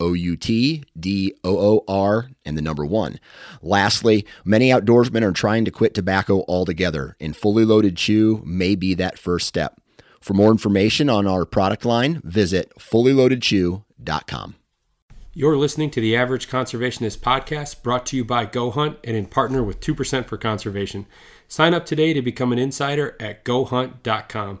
O U T D O O R and the number one. Lastly, many outdoorsmen are trying to quit tobacco altogether, and fully loaded chew may be that first step. For more information on our product line, visit fullyloadedchew.com. You're listening to the Average Conservationist podcast brought to you by Go Hunt and in partner with 2% for Conservation. Sign up today to become an insider at gohunt.com.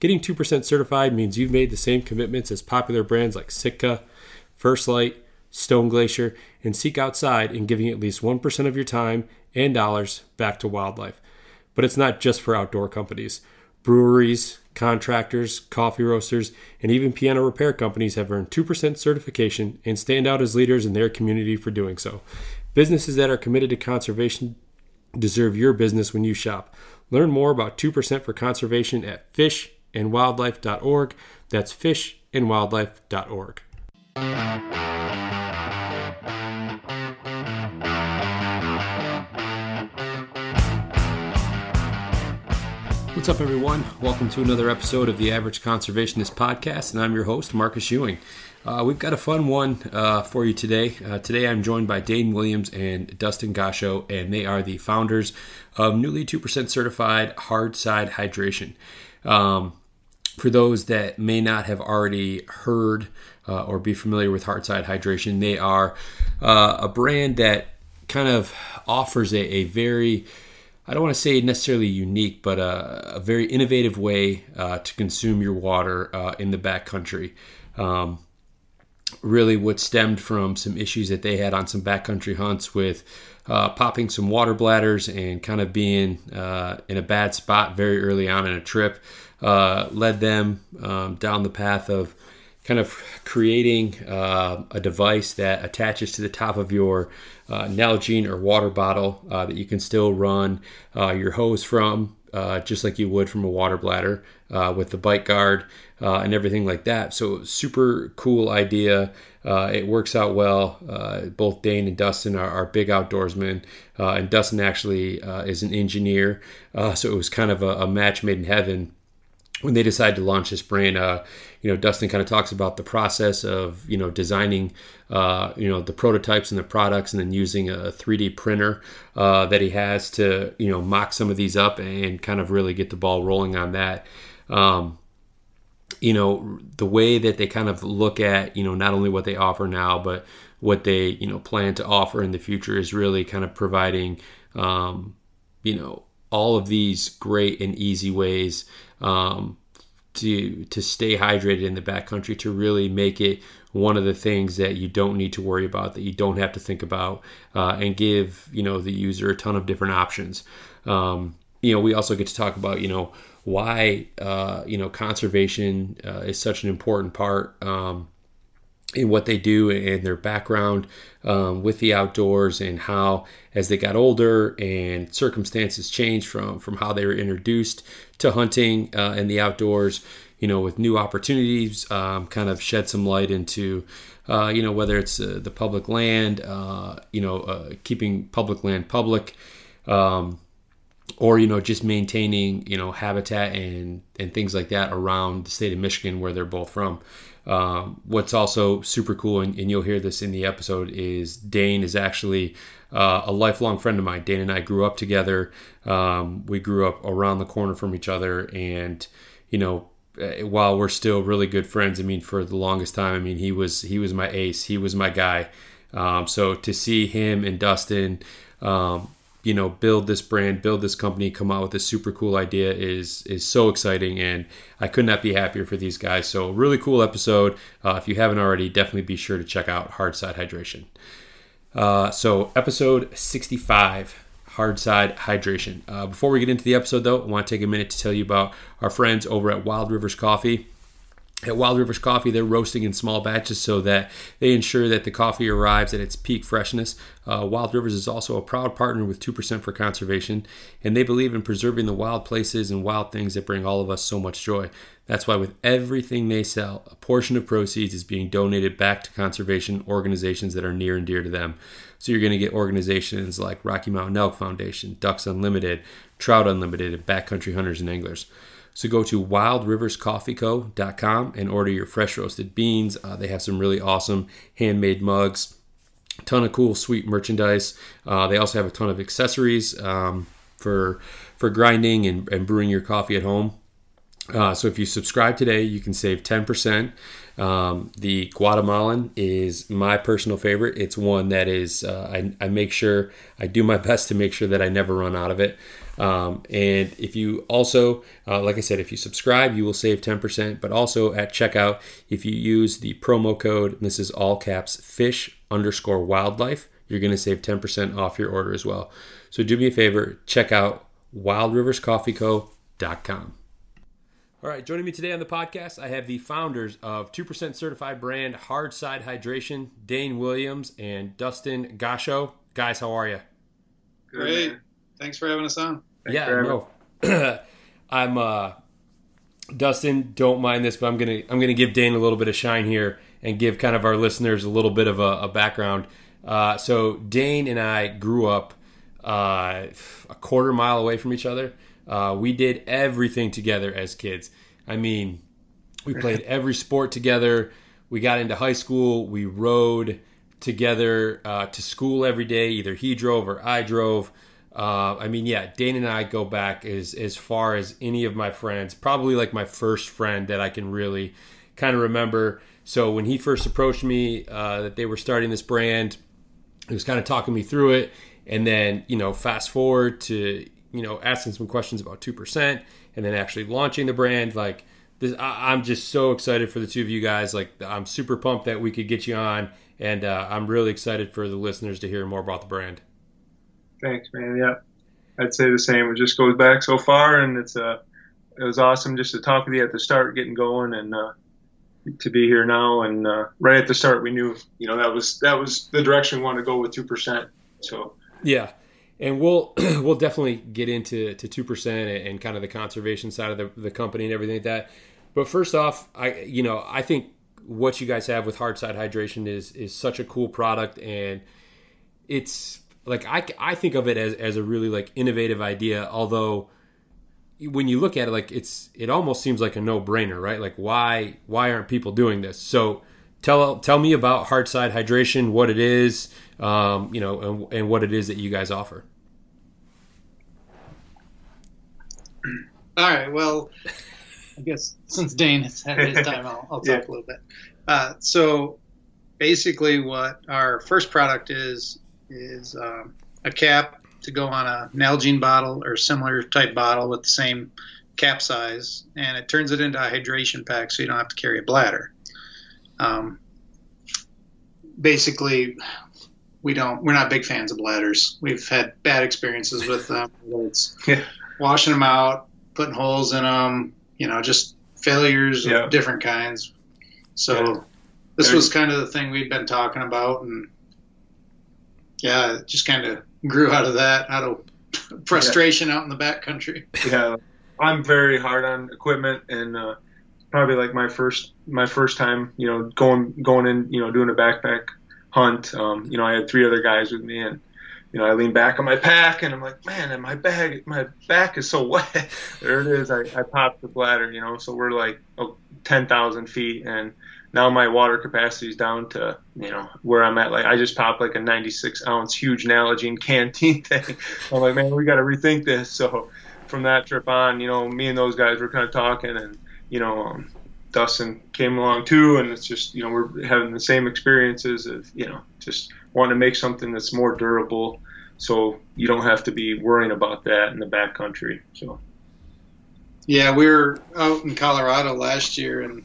Getting 2% certified means you've made the same commitments as popular brands like Sitka, First Lite, Stone Glacier, and Seek Outside in giving at least 1% of your time and dollars back to wildlife. But it's not just for outdoor companies. Breweries, contractors, coffee roasters, and even piano repair companies have earned 2% certification and stand out as leaders in their community for doing so. Businesses that are committed to conservation deserve your business when you shop. Learn more about 2% for conservation at fishandwildlife.org. That's fishandwildlife.org. What's up, everyone? Welcome to another episode of the Average Conservationist Podcast, and I'm your host, Marcus Ewing. Uh, we've got a fun one uh, for you today. Uh, today, I'm joined by Dane Williams and Dustin Gasho, and they are the founders of newly 2% certified hard side hydration. Um, for those that may not have already heard uh, or be familiar with hard side hydration, they are uh, a brand that kind of offers a, a very I don't want to say necessarily unique, but a, a very innovative way uh, to consume your water uh, in the backcountry. Um, really, what stemmed from some issues that they had on some backcountry hunts with uh, popping some water bladders and kind of being uh, in a bad spot very early on in a trip uh, led them um, down the path of kind of creating uh, a device that attaches to the top of your uh, Nalgene or water bottle uh, that you can still run your hose from, just like you would from a water bladder with the bite guard and everything like that. So, super cool idea. it works out well. both Dane and Dustin are, are big outdoorsmen, and Dustin actually is an engineer. so, it was kind of a, a match made in heaven when they decided to launch this brand, uh, you know, Dustin kind of talks about the process of, you know, designing, uh, you know, the prototypes and the products and then using a 3D printer uh, that he has to, you know, mock some of these up and kind of really get the ball rolling on that. Um, you know, the way that they kind of look at, you know, not only what they offer now, but what they, you know, plan to offer in the future is really kind of providing, um, you know, all of these great and easy ways um, to to stay hydrated in the backcountry to really make it one of the things that you don't need to worry about that you don't have to think about uh, and give you know the user a ton of different options. Um, you know we also get to talk about you know why uh, you know conservation uh, is such an important part um, in what they do and their background um, with the outdoors and how as they got older and circumstances changed from from how they were introduced to hunting uh, and the outdoors you know with new opportunities um, kind of shed some light into uh, you know whether it's uh, the public land uh, you know keeping public land public um, or you know just maintaining you know habitat and and things like that around the state of Michigan where they're both from um, what's also super cool, and, and, you'll hear this in the episode, is Dane is actually uh, a lifelong friend of mine. Dane and I grew up together. Um, we grew up around the corner from each other, and you know, uh, while we're still really good friends, I mean, for the longest time, I mean, he was he was my ace. He was my guy. Um, so to see him and Dustin, um, you know build this brand build this company come out with this super cool idea is is so exciting and i could not be happier for these guys. So really cool episode. Uh, if you haven't already definitely be sure to check out hard side hydration. Uh, so episode 65 hard side hydration. Uh, before we get into the episode though i want to take a minute to tell you about our friends over at wild rivers coffee at Wild Rivers Coffee, they're roasting in small batches so that they ensure that the coffee arrives at its peak freshness. Uh, wild Rivers is also a proud partner with 2% for Conservation, and they believe in preserving the wild places and wild things that bring all of us so much joy. That's why, with everything they sell, a portion of proceeds is being donated back to conservation organizations that are near and dear to them. So, you're going to get organizations like Rocky Mountain Elk Foundation, Ducks Unlimited, Trout Unlimited, and Backcountry Hunters and Anglers. So go to wildriverscoffeeco.com and order your fresh roasted beans. Uh, they have some really awesome handmade mugs, ton of cool sweet merchandise. Uh, they also have a ton of accessories um, for for grinding and, and, brewing your coffee at home. Uh, so if you subscribe today, you can save 10%. Um, the Guatemalan is my personal favorite. It's one that is, uh, I, I, make sure, I do my best to make sure that I never run out of it. Um, and if you also, uh, like I said, if you subscribe, you will save 10%. But also at checkout, if you use the promo code, this is all caps, fish underscore wildlife, you're going to save 10% off your order as well. So do me a favor, check out wildriverscoffeeco.com. All right, joining me today on the podcast, I have the founders of 2% certified brand Hard Side Hydration, Dane Williams and Dustin Gasho. Guys, how are you? Great. Thanks for having us on. Thanks yeah, no. I'm uh, Dustin. Don't mind this, but I'm gonna I'm gonna give Dane a little bit of shine here and give kind of our listeners a little bit of a, a background. Uh, so Dane and I grew up uh, a quarter mile away from each other. Uh, we did everything together as kids. I mean, we played every sport together. We got into high school. We rode together uh, to school every day. Either he drove or I drove. Uh, I mean, yeah, Dane and I go back as as far as any of my friends. Probably like my first friend that I can really kind of remember. So when he first approached me uh, that they were starting this brand, he was kind of talking me through it, and then you know, fast forward to you know asking some questions about two percent, and then actually launching the brand. Like this, I, am just so excited for the two of you guys. Like I'm super pumped that we could get you on, and uh, I'm really excited for the listeners to hear more about the brand. Thanks, man. Yeah, I'd say the same. It just goes back so far, and it's uh, it was awesome just to talk with you at the start, getting going, and uh, to be here now. And uh, right at the start, we knew, you know, that was that was the direction we wanted to go with two percent. So yeah, and we'll we'll definitely get into to two percent and kind of the conservation side of the, the company and everything like that. But first off, I you know I think what you guys have with hard side hydration is is such a cool product and it's like I, I think of it as, as a really like innovative idea although when you look at it like it's it almost seems like a no-brainer right? Like why why aren't people doing this? So tell tell me about hard side hydration what it is um, you know and, and what it is that you guys offer. All right well i guess since dane has had his time i'll, I'll talk yeah. a little bit. Uh, so basically what our first product is is um, a cap to go on a Nalgene bottle or similar type bottle with the same cap size, and it turns it into a hydration pack so you don't have to carry a bladder. Um, basically, we don't. We're not big fans of bladders. We've had bad experiences with them. It's yeah. washing them out, putting holes in them. You know, just failures yeah. of different kinds. So yeah. this was kind of the thing we'd been talking about, and yeah, just kind of grew out of that, out of frustration yeah. out in the back country. Yeah, I'm very hard on equipment, and uh, probably like my first my first time, you know, going going in, you know, doing a backpack hunt. Um, you know, I had three other guys with me, and you know, I lean back on my pack, and I'm like, man, and my bag, my back is so wet. there it is. I, I popped the bladder, you know. So we're like oh, 10,000 feet, and now my water capacity is down to you know where I'm at. Like I just popped like a 96 ounce huge Nalgene canteen thing. I'm like, man, we got to rethink this. So from that trip on, you know, me and those guys were kind of talking, and you know, um, Dustin came along too, and it's just you know we're having the same experiences of you know just wanting to make something that's more durable. so you don't have to be worrying about that in the backcountry. So. Yeah, we were out in Colorado last year, and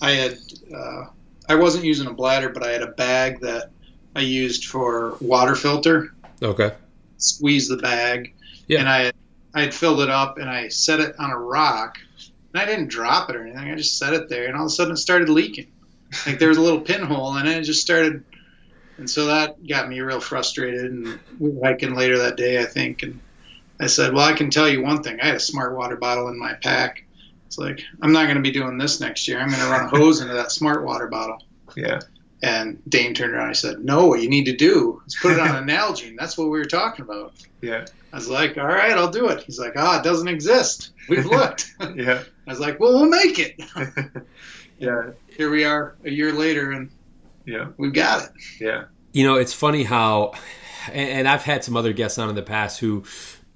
I had uh, I wasn't using a bladder, but I had a bag that I used for water filter. Okay. Squeeze the bag, yeah. and I I had filled it up, and I set it on a rock, and I didn't drop it or anything. I just set it there, and all of a sudden it started leaking. Like there was a little pinhole in it. It just started, and so that got me real frustrated. And we were hiking later that day, I think, and I said, Well, I can tell you one thing. I had a smart water bottle in my pack. It's like, I'm not going to be doing this next year. I'm going to run a hose into that smart water bottle. Yeah. And Dane turned around and I said, No, what you need to do is put it on an Nalgene. That's what we were talking about. Yeah. I was like, All right, I'll do it. He's like, Ah, oh, it doesn't exist. We've looked. yeah. I was like, Well, we'll make it. yeah. Here we are a year later and yeah, we've got it. Yeah. You know, it's funny how, and I've had some other guests on in the past who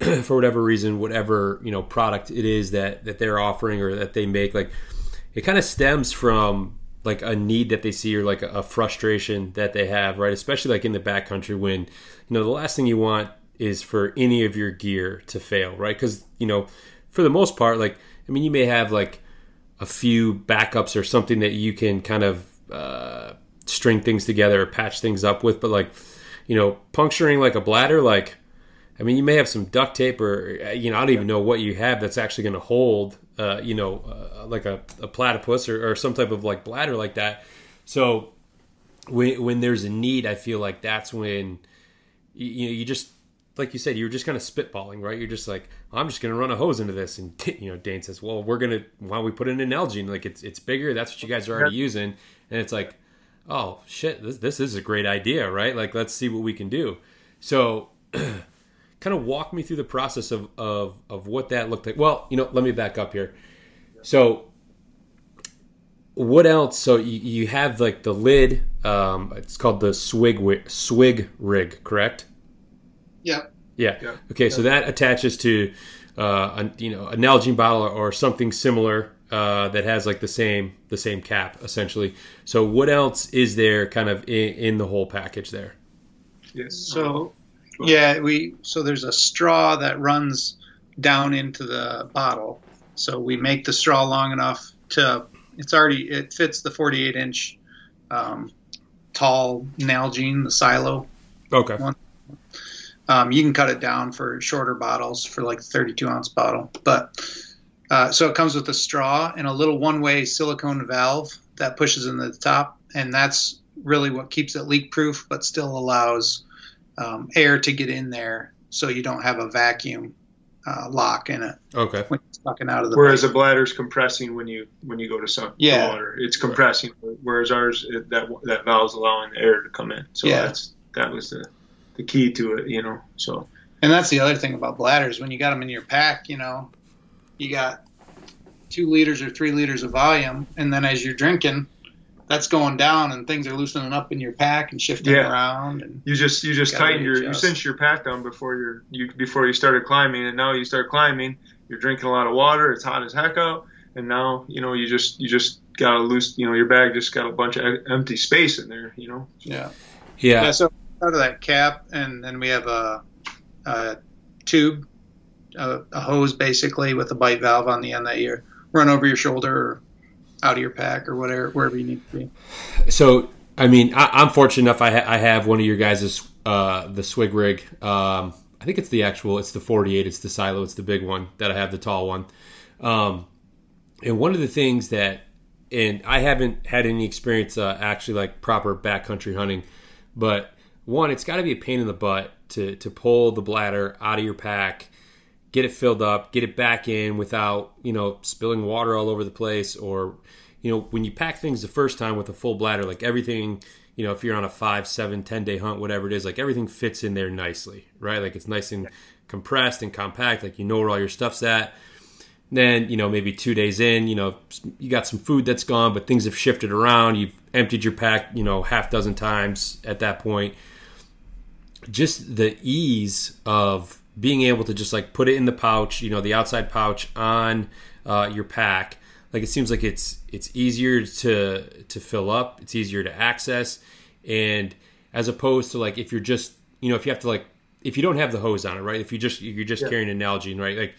for whatever reason, whatever you know product it is that that they're offering or that they make, like it kind of stems from like a need that they see or like a, a frustration that they have, right? Especially like in the backcountry when you know the last thing you want is for any of your gear to fail, right? Because you know, for the most part, like I mean, you may have like a few backups or something that you can kind of uh, string things together or patch things up with, but like you know, puncturing like a bladder, like I mean, you may have some duct tape, or uh, you know, I don't even know what you have that's actually going to hold, uh, you know, uh, like a, a platypus or, or, some type of like bladder like that. So when when there's a need, I feel like that's when you, you know you just like you said, you were just kind of spitballing, right? You're just like, I'm just going to run a hose into this, and you know, Dane says, well, we're gonna why don't we put in an Nalgene? Like it's it's bigger. That's what you guys are already using, and it's like, oh shit, this this is a great idea, right? Like let's see what we can do. So. kind of walk me through the process of, of, of what that looked like. Well, you know, let me back up here. So, what else? So you, you have like the lid. Um, it's called the swig swig rig, correct? Yeah. Yeah. yeah. Okay, yeah. so that attaches to uh, a, you know a Nalgene bottle or something similar uh, that has like the same the same cap essentially. So what else is there kind of in, in the whole package there? Yes. So yeah, we so there's a straw that runs down into the bottle. So we make the straw long enough to it's already it fits the 48 inch um, tall Nalgene, the silo. Okay. One. Um, you can cut it down for shorter bottles for like 32 ounce bottle, but uh, so it comes with a straw and a little one way silicone valve that pushes in the top, and that's really what keeps it leak proof, but still allows um, air to get in there, so you don't have a vacuum uh, lock in it. Okay. When it's sucking out of the. Whereas pipe. a bladder's compressing when you when you go to some yeah. water, it's compressing. Right. Whereas ours it, that that valve's allowing the air to come in. So yeah. that's that was the the key to it, you know. So. And that's the other thing about bladders. When you got them in your pack, you know, you got two liters or three liters of volume, and then as you're drinking, that's going down and things are loosening up in your pack and shifting yeah. around and you just you just tighten your you cinch your pack down before you're you before you started climbing and now you start climbing you're drinking a lot of water it's hot as heck out and now you know you just you just got a loose you know your bag just got a bunch of empty space in there you know? Yeah. Yeah, yeah so out of that cap and then we have a, a tube a, a hose basically with a bite valve on the end that you run over your shoulder or out of your pack or whatever, wherever you need to be. So, I mean, I, am fortunate enough. I, ha- I, have one of your guys' uh, the swig rig. Um, I think it's the actual. It's the 48. It's the silo. It's the big one that I have, the tall one. Um, and one of the things that, and I haven't had any experience uh, actually like proper backcountry hunting, but one, it's got to be a pain in the butt to to pull the bladder out of your pack get it filled up, get it back in without, you know, spilling water all over the place or, you know, when you pack things the first time with a full bladder, like everything, you know, if you're on a five, seven, ten day hunt, whatever it is, like everything fits in there nicely, right? Like it's nice and compressed and compact, like you know where all your stuff's at. Then, you know, maybe two days in, you know, you got some food that's gone, but things have shifted around. You've emptied your pack, you know, half dozen times at that point. Just the ease of being able to just like put it in the pouch, you know, the outside pouch on uh, your pack, like it seems like it's it's easier to to fill up, it's easier to access, and as opposed to like if you're just you know if you have to like if you don't have the hose on it, right? If you just you're just yeah. carrying an Nalgene, right? Like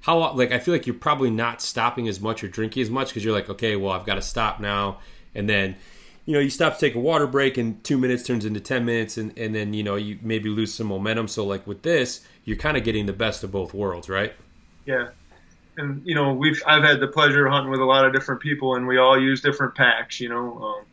how like I feel like you're probably not stopping as much or drinking as much because you're like, okay, well I've got to stop now, and then you know you stop to take a water break and two minutes turns into ten minutes, and and then you know you maybe lose some momentum. So like with this, you're kind of getting the best of both worlds, right? Yeah. And you know we've I've had the pleasure of hunting with a lot of different people, and we all use different packs, you know. Um,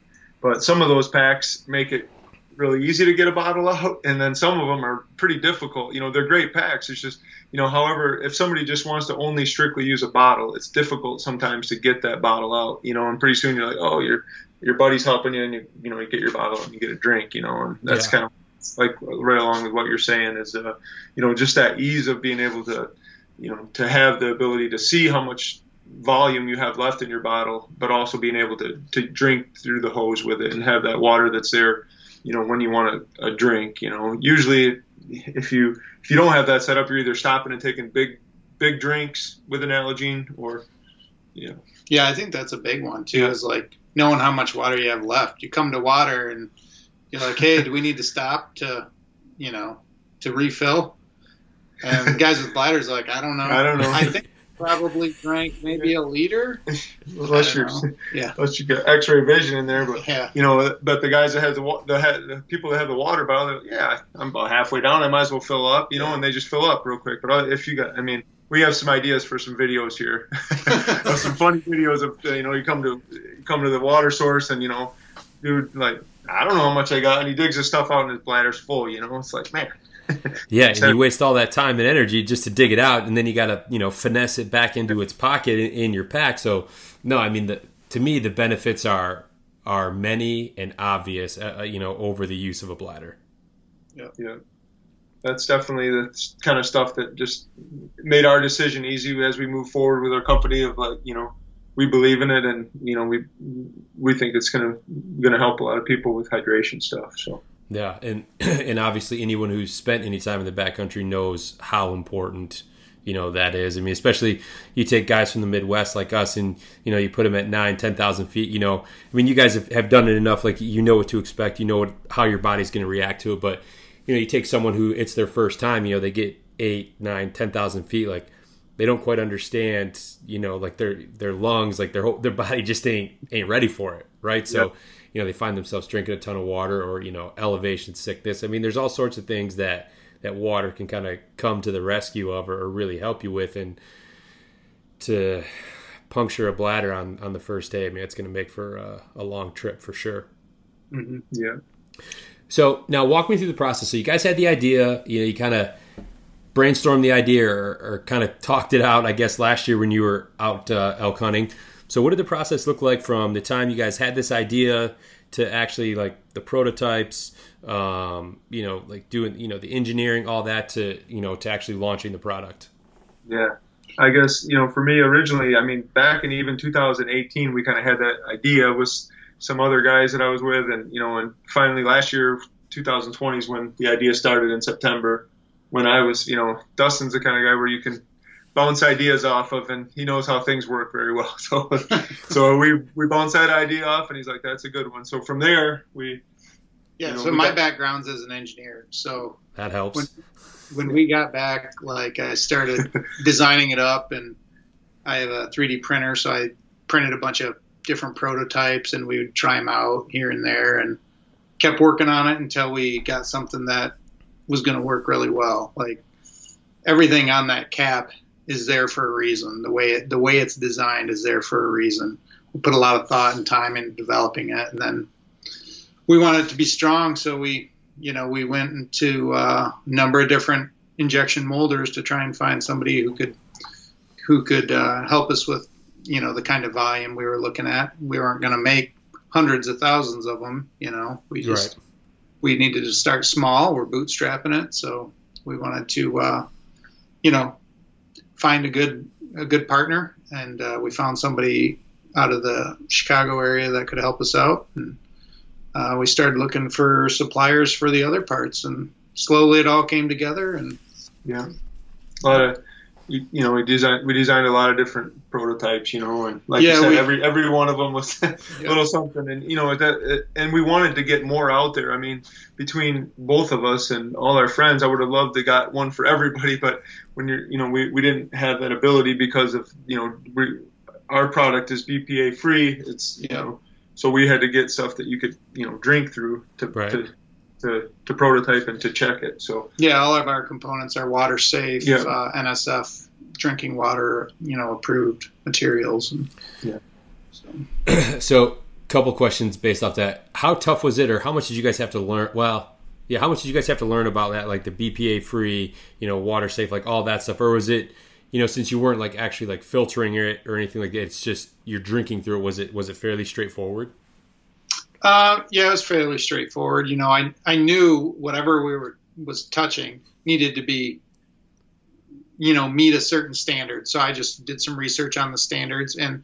but some of those packs make it really easy to get a bottle out, and then some of them are pretty difficult. You know, they're great packs. It's just, you know, however, if somebody just wants to only strictly use a bottle, it's difficult sometimes to get that bottle out. You know, and pretty soon you're like, oh, your your buddy's helping you, and you you know you get your bottle and you get a drink. You know, and that's yeah. kind of like right along with what you're saying is, uh, you know, just that ease of being able to, you know, to have the ability to see how much volume you have left in your bottle, but also being able to, to drink through the hose with it and have that water that's there you know when you want a, a drink you know. Usually if you if you don't have that set up you're either stopping and taking big big drinks with an Nalgene or yeah yeah i think that's a big one too is like knowing how much water you have left. You come to water and you're like hey do we need to stop to you know to refill and the guys with bladders like i don't know i don't know i think probably drank maybe a liter. unless you're, yeah, unless you get X-ray vision in there, but yeah. you know, but the guys that have the the, the people that have the water bottle, yeah, I'm about halfway down. I might as well fill up, you know, and they just fill up real quick. But uh, if you got, I mean, we have some ideas for some videos here, some funny videos of you know, you come to come to the water source and you know, dude, like I don't know how much I got, and he digs his stuff out and his bladder's full. You know, it's like man yeah, and you waste all that time and energy just to dig it out, and then you got to you know finesse it back into its pocket in, in your pack. So no, I mean the, to me the benefits are are many and obvious, uh, uh, you know, over the use of a bladder. Yeah, yeah, that's definitely the kind of stuff that just made our decision easy as we move forward with our company. Of like, you know, we believe in it, and you know, we we think it's gonna gonna help a lot of people with hydration stuff. So. Yeah, and and obviously anyone who's spent any time in the backcountry knows how important you know that is. I mean, especially you take guys from the Midwest like us, and you know you put them at nine, ten thousand feet. You know, I mean, you guys have, have done it enough. Like you know what to expect. You know what, how your body's going to react to it. But you know, you take someone who it's their first time. You know, they get eight, nine, ten thousand feet. Like they don't quite understand. You know, like their their lungs, like their whole, their body just ain't ain't ready for it, right? So. Yep you know they find themselves drinking a ton of water or you know elevation sickness. I mean, there's all sorts of things that that water can kind of come to the rescue of or, or really help you with, and to puncture a bladder on on the first day, I mean, it's going to make for a, a, long trip for sure. Mm-hmm. Yeah. So now walk me through the process. So you guys had the idea, you know, you kind of brainstormed the idea or, or kind of talked it out, I guess, last year when you were out uh, elk hunting. So what did the process look like from the time you guys had this idea to actually like the prototypes, um, you know, like doing, you know, the engineering, all that to, you know, to actually launching the product? Yeah. I guess, you know, for me originally, I mean, back in even 2018, we kind of had that idea with some other guys that I was with. And, you know, and finally last year, 2020 is when the idea started in September when I was, you know, Dustin's the kind of guy where you can bounce ideas off of, and he knows how things work very well. So, so we we bounce that idea off, and he's like, "That's a good one." So from there, we. Yeah. You know, so my got, background's as an engineer, so that helps. When, when we got back, like I started designing it up, and I have a 3D printer, so I printed a bunch of different prototypes, and we would try them out here and there, and kept working on it until we got something that was going to work really well. Like everything on that cap is there for a reason. The way it, the way it's designed is there for a reason. We put a lot of thought and time into developing it, and then we wanted it to be strong. So we, you know, we went into uh, a number of different injection molders to try and find somebody who could who could uh, help us with, you know, the kind of volume we were looking at. We weren't going to make hundreds of thousands of them. You know, we just right. we needed to start small. We're bootstrapping it, so we wanted to, uh, you know, find a good a good partner, and uh, we found somebody out of the Chicago area that could help us out. And uh, we started looking for suppliers for the other parts, and slowly it all came together. And yeah, a lot of you, you know, we designed we designed a lot of different prototypes, you know, and like yeah, you said, we, every every one of them was a yeah. little something, and you know that, and we wanted to get more out there. I mean, between both of us and all our friends, I would have loved to got one for everybody, but when you're, you know, we, we didn't have that ability because of, you know, we, our product is BPA free. It's, you know, so we had to get stuff that you could, you know, drink through to, right. to to, to prototype and to check it. So yeah, all of our components are water safe, yeah. uh, NSF drinking water, you know, approved materials. And, yeah. So. so, couple questions based off that. How tough was it, or how much did you guys have to learn? Well, yeah, how much did you guys have to learn about that, like the BPA free, you know, water safe, like all that stuff, or was it? You know, since you weren't like actually like filtering it or anything like that, it's just you're drinking through it. Was it was it fairly straightforward? Uh, yeah, it was fairly straightforward. You know, I I knew whatever we were was touching needed to be, you know, meet a certain standard. So I just did some research on the standards, and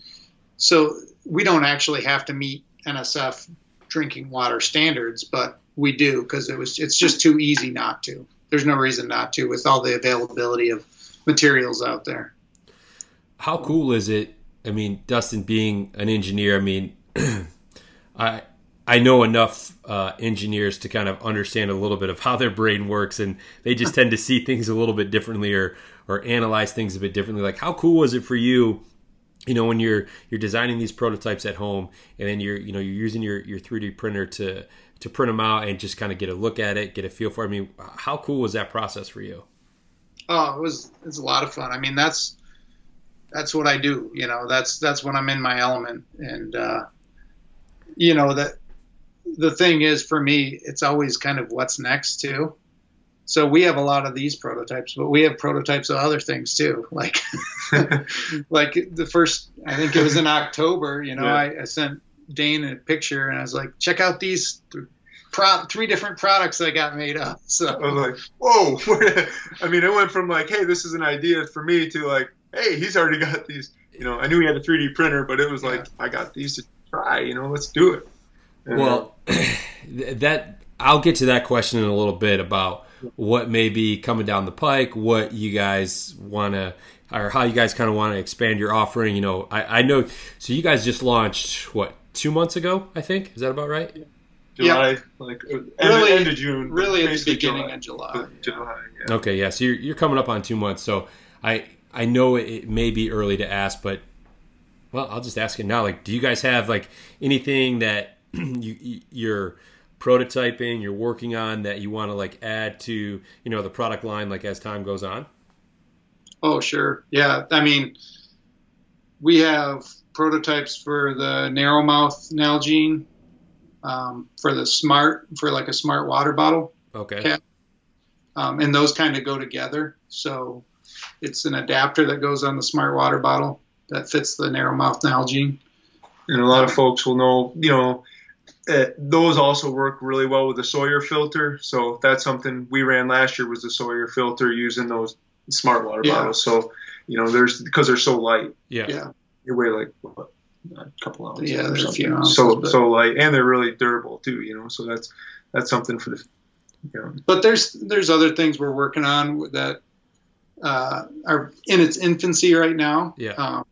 so we don't actually have to meet NSF drinking water standards, but we do because it was it's just too easy not to. There's no reason not to with all the availability of materials out there. How cool is it? I mean, Dustin being an engineer, I mean, I I know enough uh, engineers to kind of understand a little bit of how their brain works, and they just tend to see things a little bit differently or or analyze things a bit differently. Like, how cool was it for you? You know, when you're you're designing these prototypes at home, and then you're you know you're using your your 3D printer to to print them out and just kind of get a look at it, get a feel for. It. I mean, how cool was that process for you? Oh, it was it's a lot of fun. I mean, that's that's what I do. You know, that's that's when I'm in my element, and uh, you know that the thing is for me, it's always kind of what's next too. So we have a lot of these prototypes, but we have prototypes of other things too. Like, like the first, I think it was in October. You know, yeah. I, I, sent Dane a picture and I was like, check out these th- pro- three different products I got made up. So I was like, whoa! I mean, it went from like, hey, this is an idea for me to like, hey, he's already got these. You know, I knew he had a 3D printer, but it was like, yeah. I got these to try. You know, let's do it. Well, that I'll get to that question in a little bit about what may be coming down the pike, what you guys want to, or how you guys kind of want to expand your offering. You know, I, I, know. So you guys just launched what two months ago? I think is that about right? July, yeah. like uh, end, really, end of June, really at the beginning July. of July. July. Yeah. Okay, yeah. So you're, you're coming up on two months. So I I know it may be early to ask, but well, I'll just ask it now. Like, do you guys have like anything that you you're prototyping, you're working on that you want to like add to you know the product line like as time goes on? Oh sure, yeah. I mean, we have prototypes for the narrow mouth Nalgene, um, for the smart for like a smart water bottle. Okay. Cap. Um, and those kind of go together. So it's an adapter that goes on the smart water bottle that fits the narrow mouth Nalgene. And a lot of folks will know, you know, uh, those also work really well with the Sawyer filter. So that's something we ran last year was the Sawyer filter using those smart water yeah. bottles. So you know, there's because they're so light. Yeah. Yeah. They weigh like what, a couple ounces. Yeah, or something. Ounces, so but... so light, and they're really durable too. You know, so that's that's something for the. You know. But there's there's other things we're working on that uh, are in its infancy right now. Yeah. Um,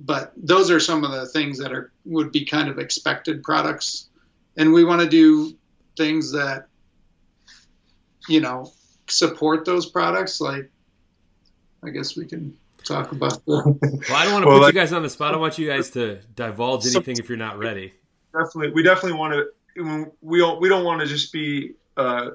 but those are some of the things that are would be kind of expected products. And we want to do things that you know support those products like i guess we can talk about the well i don't want to well, put like, you guys on the spot. I want you guys to divulge anything if you're not ready. Definitely we definitely want to we don't we don't want to just be uh,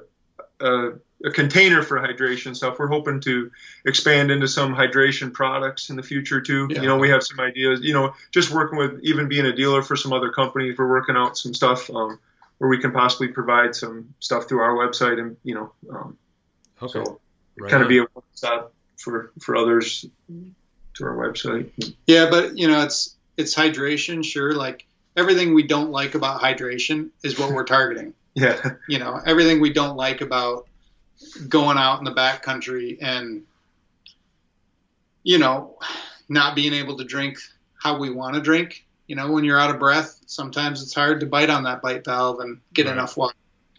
uh, a container for hydration stuff. We're hoping to expand into some hydration products in the future too. Yeah. You know, we have some ideas. You know, just working with even being a dealer for some other companies, we're working out some stuff um, where we can possibly provide some stuff through our website and you know, um, okay. so right kind on. of be a one stop for for others to our website. Yeah, but you know, it's it's hydration, sure. Like everything we don't like about hydration is what we're targeting. yeah. You know, everything we don't like about going out in the back country and you know not being able to drink how we want to drink you know when you're out of breath sometimes it's hard to bite on that bite valve and get right. enough water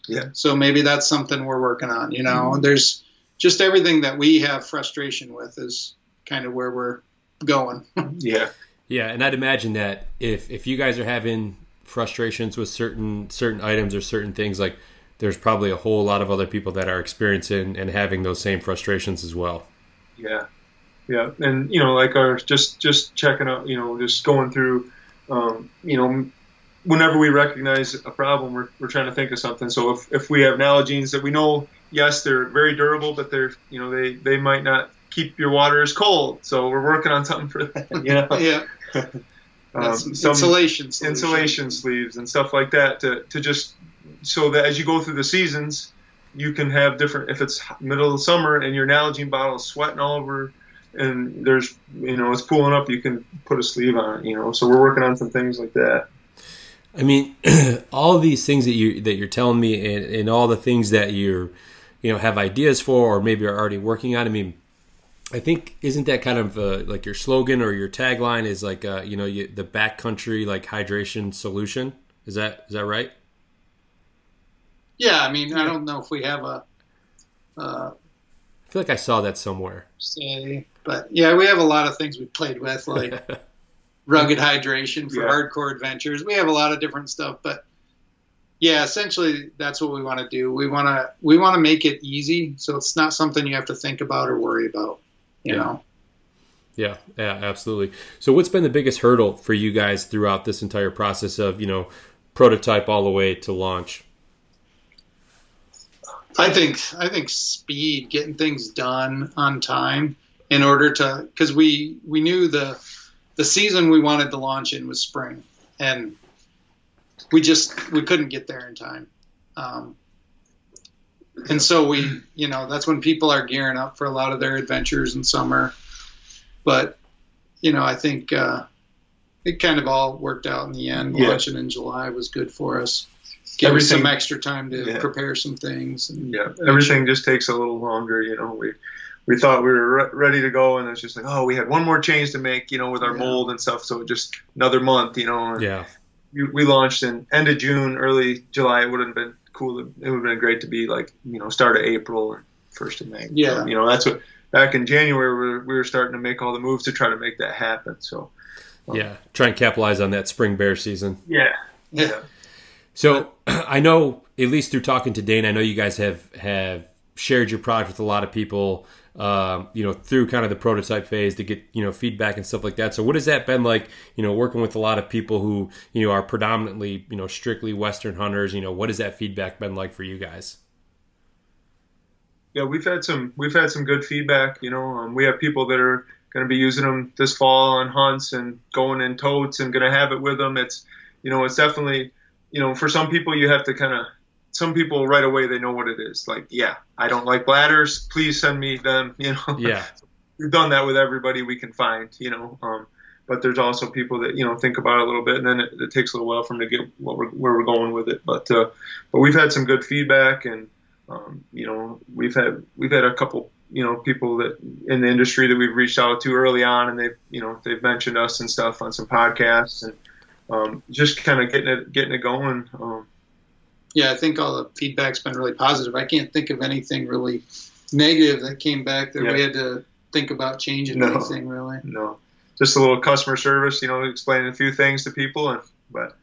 yeah so maybe that's something we're working on you know mm-hmm. there's just everything that we have frustration with is kind of where we're going. yeah. Yeah, and I'd imagine that if if you guys are having frustrations with certain certain items or certain things, like there's probably a whole lot of other people that are experiencing and having those same frustrations as well. Yeah, yeah, and you know, like our just just checking out, you know, just going through, um, you know, whenever we recognize a problem, we're, we're trying to think of something. So if, if we have nalogenes that we know, yes, they're very durable, but they're you know they they might not keep your water as cold. So we're working on something for that. You know. yeah. um, some insulation solution. insulation sleeves and stuff like that to, to just so that as you go through the seasons you can have different if it's middle of summer and your Nalgene bottle is sweating all over and there's you know it's pooling up you can put a sleeve on you know so we're working on some things like that i mean all these things that you that you're telling me and, and all the things that you're you know have ideas for or maybe are already working on i mean I think isn't that kind of uh, like your slogan or your tagline is like uh, you know you, the backcountry like hydration solution. Is that is that right? Yeah, I mean I don't know if we have a. Uh, I feel like I saw that somewhere. Say, but yeah, we have a lot of things we played with like rugged hydration for yeah. hardcore adventures. We have a lot of different stuff, but yeah, essentially that's what we want to do. We want to we want to make it easy, so it's not something you have to think about or worry about you yeah. know. Yeah, yeah, absolutely. So, what's been the biggest hurdle for you guys throughout this entire process of you know prototype all the way to launch? I think I think speed, getting things done on time, in order to because we we knew the the season we wanted to launch in was spring, and we just we couldn't get there in time. Um, and so we, you know, that's when people are gearing up for a lot of their adventures in summer. But, you know, I think uh, it kind of all worked out in the end. Yeah. Launching in July was good for us. Give us some extra time to yeah. prepare some things. And yeah, everything just takes a little longer. You know, we we thought we were re- ready to go, and it's just like, oh, we had one more change to make, you know, with our yeah. mold and stuff. So just another month, you know. yeah. We, we launched in end of June, early July. It would have been cool. It would have been great to be like you know start of April or first of May. Yeah, so, you know that's what back in January we were, we were starting to make all the moves to try to make that happen. So um, yeah, try and capitalize on that spring bear season. Yeah, yeah. So I know at least through talking to Dane, I know you guys have have shared your product with a lot of people um, you know, through kind of the prototype phase to get, you know, feedback and stuff like that. So what has that been like, you know, working with a lot of people who, you know, are predominantly, you know, strictly Western hunters, you know, what has that feedback been like for you guys? Yeah, we've had some, we've had some good feedback, you know, um, we have people that are going to be using them this fall on hunts and going in totes and going to have it with them. It's, you know, it's definitely, you know, for some people you have to kind of some people right away they know what it is. Like, yeah, I don't like bladders. Please send me them. You know. Yeah. We've done that with everybody we can find. You know. Um, but there's also people that you know think about it a little bit, and then it, it takes a little while for them to get what we're, where we're going with it. But uh, but we've had some good feedback, and um, you know we've had we've had a couple you know people that in the industry that we've reached out to early on, and they've you know they've mentioned us and stuff on some podcasts, and um, just kind of getting it getting it going. Um, yeah, I think all the feedback's been really positive. I can't think of anything really negative that came back that yeah. we had to think about changing no, anything really. No, just a little customer service, you know, explaining a few things to people, and but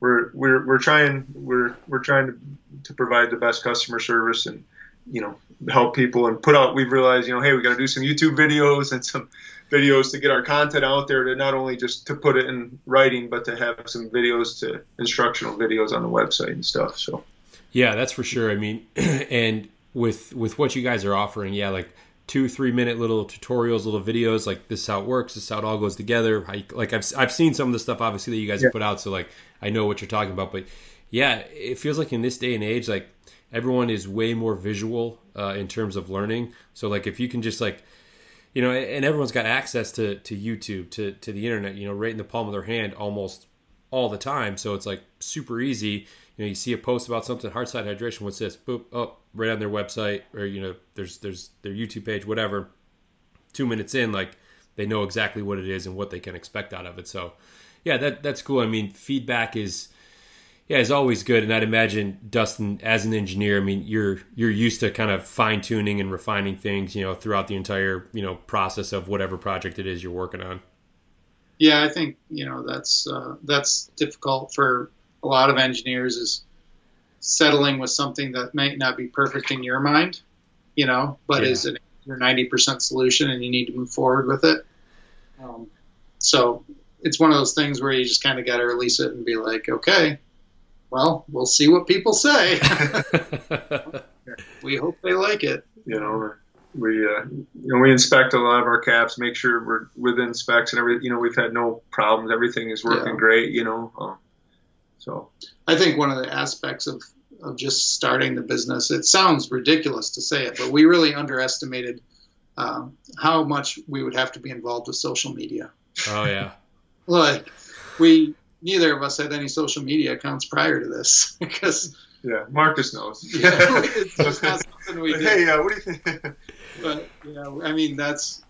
we're we're we're trying we're we're trying to to provide the best customer service and you know help people and put out. We've realized, you know, hey, we got to do some YouTube videos and some videos to get our content out there to not only just to put it in writing, but to have some videos to instructional videos on the website and stuff. So, yeah, that's for sure. I mean, and with with what you guys are offering, yeah, like two three minute little tutorials, little videos, like this is how it works, this is how it all goes together. You, like I've I've seen some of the stuff obviously that you guys yeah. have put out, so like I know what you're talking about. But yeah, it feels like in this day and age, like everyone is way more visual uh, in terms of learning. So like if you can just like you know, and everyone's got access to to YouTube, to to the internet, you know, right in the palm of their hand almost all the time. So it's like super easy. You know, you see a post about something, hard side hydration. What's this? Boop, oh, right on their website, or you know, there's there's their YouTube page, whatever. Two minutes in, like they know exactly what it is and what they can expect out of it. So, yeah, that that's cool. I mean, feedback is Yeah, it's always good, and I'd imagine Dustin, as an engineer, I mean, you're you're used to kind of fine tuning and refining things, you know, throughout the entire you know process of whatever project it is you're working on. Yeah, I think you know that's uh, that's difficult for a lot of engineers is settling with something that might not be perfect in your mind, you know, but yeah. is it your ninety percent solution, and you need to move forward with it. Um, so it's one of those things where you just kind of got to release it and be like, okay, well, we'll see what people say. we hope they like it. You know, we uh, you know we inspect a lot of our caps, make sure we're within specs and everything. You know, we've had no problems. Everything is working yeah. great. You know, um, so I think one of the aspects of of just starting the business, it sounds ridiculous to say it, but we really underestimated um, how much we would have to be involved with social media. Oh yeah, like we neither of us had any social media accounts prior to this because yeah, Marcus knows. Yeah, it's just not something we did. Hey, uh, what do you think? but you know, I mean, that's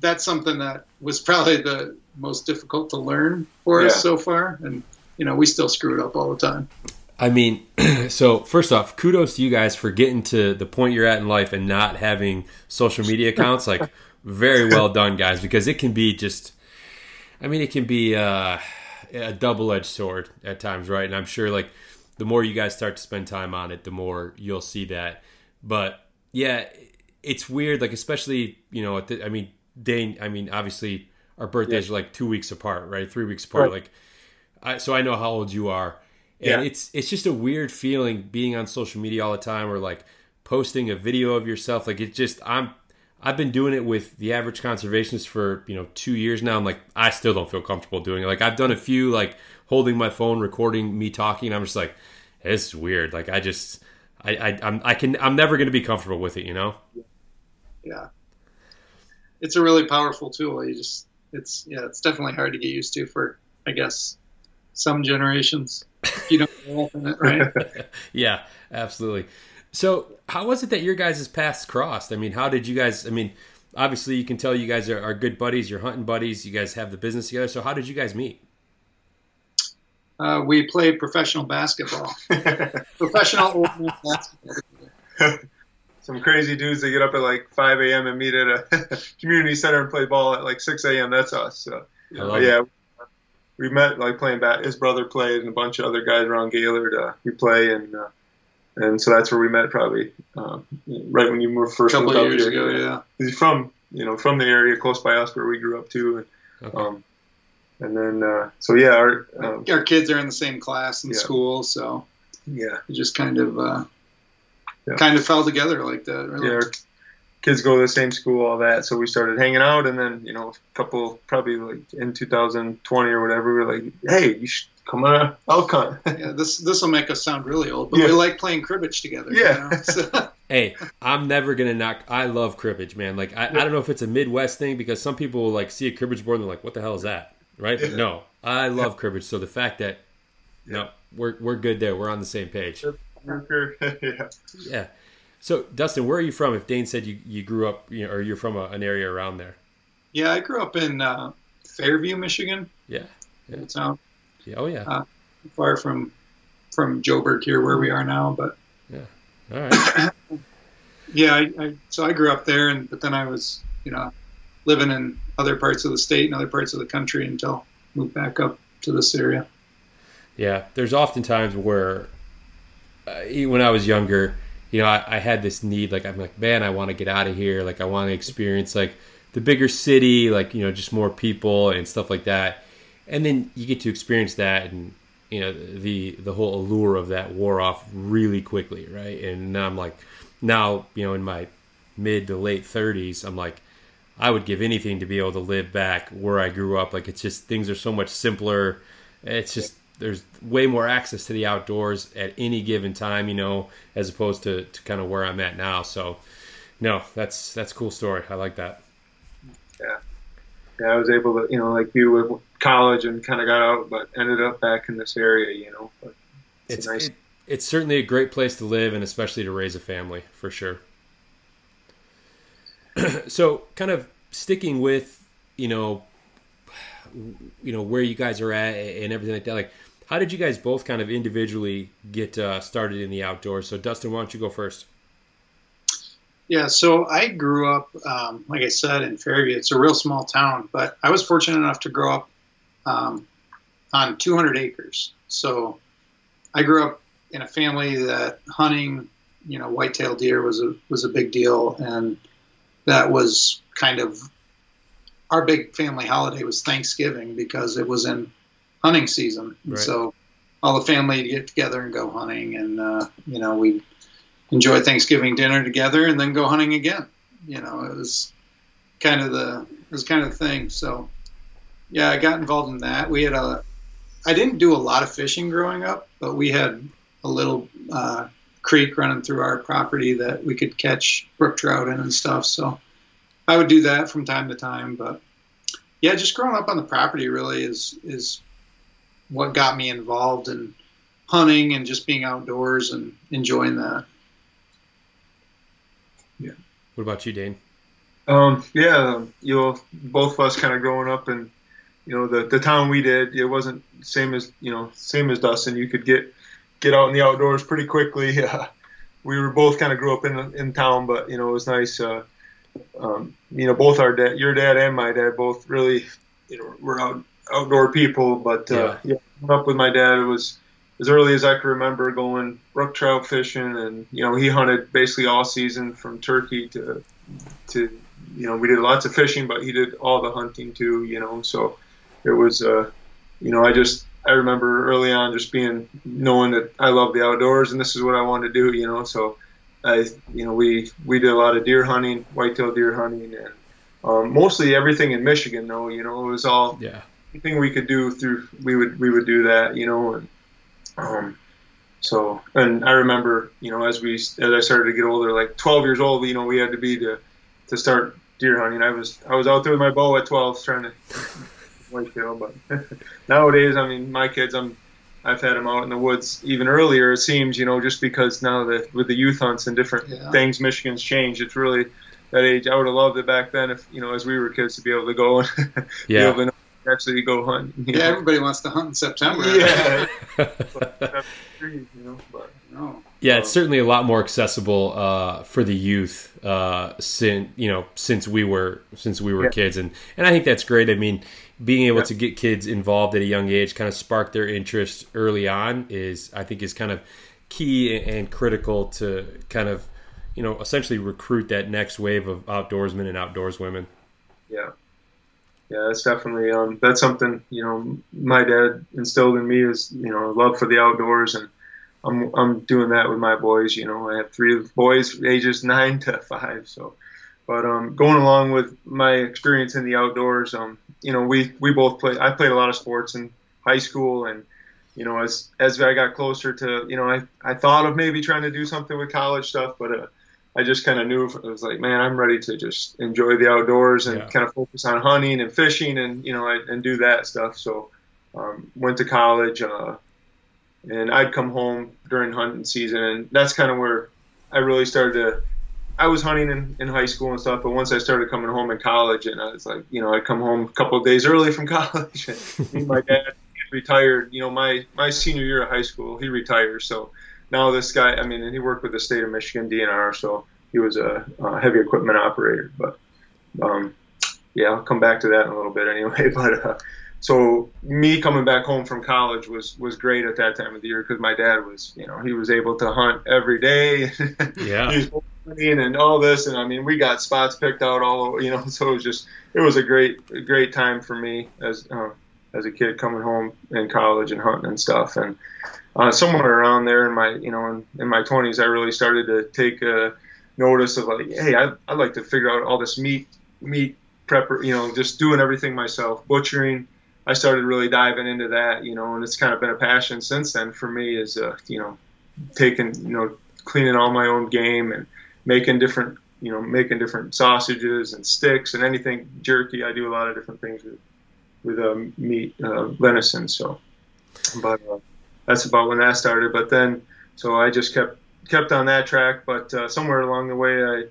that's something that was probably the most difficult to learn for yeah. us so far, and you know, we still screw it up all the time. I mean, so first off, kudos to you guys for getting to the point you're at in life and not having social media accounts. Like, very well done, guys, because it can be just. I mean, it can be. uh a double edged sword at times, right? And I'm sure like the more you guys start to spend time on it, the more you'll see that. But yeah, it's weird, like especially you know, the, I mean, Dane, I mean, obviously our birthdays yeah. are like two weeks apart, right? Three weeks apart, right. like. I, so I know how old you are, and yeah. it's it's just a weird feeling being on social media all the time, or like posting a video of yourself. Like it just I'm I've been doing it with the average conservationist for you know two years now. I'm like, I still don't feel comfortable doing it. Like I've done a few like holding my phone, recording me talking. I'm just like, it's weird. Like I just, I, I, I'm, I can, I'm never going to be comfortable with it. You know? Yeah. It's a really powerful tool. You just, it's yeah, it's definitely hard to get used to for, I guess, some generations. You don't in it, right? yeah, absolutely. So, how was it that your guys' paths crossed? I mean, how did you guys? I mean, obviously, you can tell you guys are, are good buddies. You're hunting buddies. You guys have the business together. So, how did you guys meet? Uh, we played professional basketball. professional basketball. Some crazy dudes that get up at like 5 a.m. and meet at a community center and play ball at like 6 a.m. That's us. So, yeah, we met like playing bat. His brother played, and a bunch of other guys around Gaylord. Uh, we play, and uh, and so that's where we met probably um, right when you moved first. A couple years ago, yeah. He's from you know from the area close by us where we grew up too, and okay. um, and then uh, so yeah, our um, our kids are in the same class in yeah. school, so yeah, it just kind of uh, yeah. kind of fell together like that. Really. Yeah, kids go to the same school, all that. So we started hanging out, and then you know, a couple probably like in 2020 or whatever, we were like, hey, you should come on elk hunt. yeah, this this will make us sound really old, but yeah. we like playing cribbage together. Yeah. You know? so. hey, I'm never gonna knock. I love cribbage, man. Like I, yeah. I don't know if it's a Midwest thing because some people will like see a cribbage board and they're like, "What the hell is that?" Right? Yeah. No, I love cribbage. So the fact that no, we're we're good there. We're on the same page. yeah. Yeah. So, Dustin, where are you from? If Dane said you, you grew up, you know, or you're from a, an area around there. Yeah, I grew up in uh, Fairview, Michigan. Yeah. yeah. It's out. Yeah, oh yeah. Uh, far from from Joburg here, where we are now, but. Yeah. All right. yeah, I, I, so I grew up there, and but then I was, you know, living in other parts of the state and other parts of the country until moved back up to this area. Yeah, there's often times where, uh, when I was younger you know, I, I had this need, like, I'm like, man, I want to get out of here. Like, I want to experience, like, the bigger city, like, you know, just more people and stuff like that. And then you get to experience that and, you know, the, the whole allure of that wore off really quickly, right? And now I'm like, now, you know, in my mid to late 30s, I'm like, I would give anything to be able to live back where I grew up. Like, it's just, things are so much simpler. It's just, there's way more access to the outdoors at any given time, you know, as opposed to, to kind of where I'm at now. So, no, that's that's cool story. I like that. Yeah, yeah, I was able to, you know, like you college and kind of got out, but ended up back in this area, you know. But it's it's, nice... it, it's certainly a great place to live, and especially to raise a family for sure. so, kind of sticking with, you know, you know where you guys are at and everything like that. Like, How did you guys both kind of individually get uh, started in the outdoors? So, Dustin, why don't you go first? Yeah, so I grew up, um, like I said, in Fairview. It's a real small town, but I was fortunate enough to grow up um, on 200 acres. So I grew up in a family that hunting, you know, whitetail deer was a was a big deal, and that was kind of our big family holiday was Thanksgiving because it was in hunting season. Right. So all the family would get together and go hunting, and uh, you know we enjoy Thanksgiving dinner together and then go hunting again. You know, it was kind of the it was kind of the thing. So yeah, I got involved in that. We had a I didn't do a lot of fishing growing up, but we had a little uh, creek running through our property that we could catch brook trout in and stuff. So I would do that from time to time. But yeah, just growing up on the property really is is what got me involved in hunting and just being outdoors and enjoying that. Yeah. What about you, Dane? Um, yeah, you know, both of us kind of growing up in, you know, the, the town we did, it wasn't same as, you know, same as Dustin. You could get, get out in the outdoors pretty quickly. Uh, we were both kind of grew up in, in town, but, you know, it was nice. Uh, um, you know, both our dad, your dad and my dad, both really, you know, were out, outdoor people, but, uh, yeah, yeah up with my dad, it was, as early as I can remember going brook trout fishing, and you know he hunted basically all season from turkey to to you know we did lots of fishing, but he did all the hunting too. You know, so it was uh, you know I just I remember early on just being knowing that I love the outdoors and this is what I want to do. You know, so I you know we we did a lot of deer hunting, whitetail deer hunting, and um, mostly everything in Michigan. Though you know it was all yeah anything we could do through we would we would do that. You know and um, so, and I remember, you know, as we as I started to get older, like 12 years old, you know, we had to be to to start deer hunting. I was I was out there with my bow at 12 trying to whitetail, but nowadays, I mean, my kids, I'm I've had them out in the woods even earlier. It seems, you know, just because now that with the youth hunts and different yeah. things, Michigan's changed. It's really that age. I would have loved it back then if you know, as we were kids, to be able to go and yeah. be able to actually go hunt. Yeah, know? everybody wants to hunt in September. Yeah. you know, but, no. Yeah, it's certainly a lot more accessible uh, for the youth uh, since you know since we were since we were yeah. kids, and and I think that's great. I mean, being able to get kids involved at a young age, kind of spark their interest early on, is I think is kind of key and critical to kind of you know essentially recruit that next wave of outdoorsmen and outdoors women. Yeah, yeah, that's definitely um, that's something you know my dad instilled in me is you know love for the outdoors, and I'm I'm doing that with my boys. You know, I have three boys ages nine to five, so. But um, going along with my experience in the outdoors, um, you know, we we both play. I played a lot of sports in high school, and you know, as as I got closer to, you know, I I thought of maybe trying to do something with college stuff, but uh, I just kind of knew it was like, man, I'm ready to just enjoy the outdoors and yeah. kind of focus on hunting and fishing and you know and do that stuff. So um, went to college, uh, and I'd come home during hunting season, and that's kind of where I really started to. I was hunting in, in high school and stuff, but once I started coming home in college, and I was like, you know, I'd come home a couple of days early from college. and my dad retired. You know, my my senior year of high school, he retired, so now this guy, I mean, and he worked with the state of Michigan DNR, so he was a, a heavy equipment operator. But um, yeah, I'll come back to that in a little bit anyway. But uh, so me coming back home from college was was great at that time of the year because my dad was, you know, he was able to hunt every day. Yeah. And all this, and I mean, we got spots picked out all over, you know. So it was just, it was a great, great time for me as uh, as a kid coming home in college and hunting and stuff. And uh, somewhere around there in my you know in, in my 20s, I really started to take a notice of like, hey, I I like to figure out all this meat meat prepper, you know, just doing everything myself, butchering. I started really diving into that, you know, and it's kind of been a passion since then for me. Is uh, you know, taking you know, cleaning all my own game and making different you know making different sausages and sticks and anything jerky. I do a lot of different things with with um, meat, uh, venison. So, but uh, that's about when that started. But then, so I just kept kept on that track. But uh, somewhere along the way, I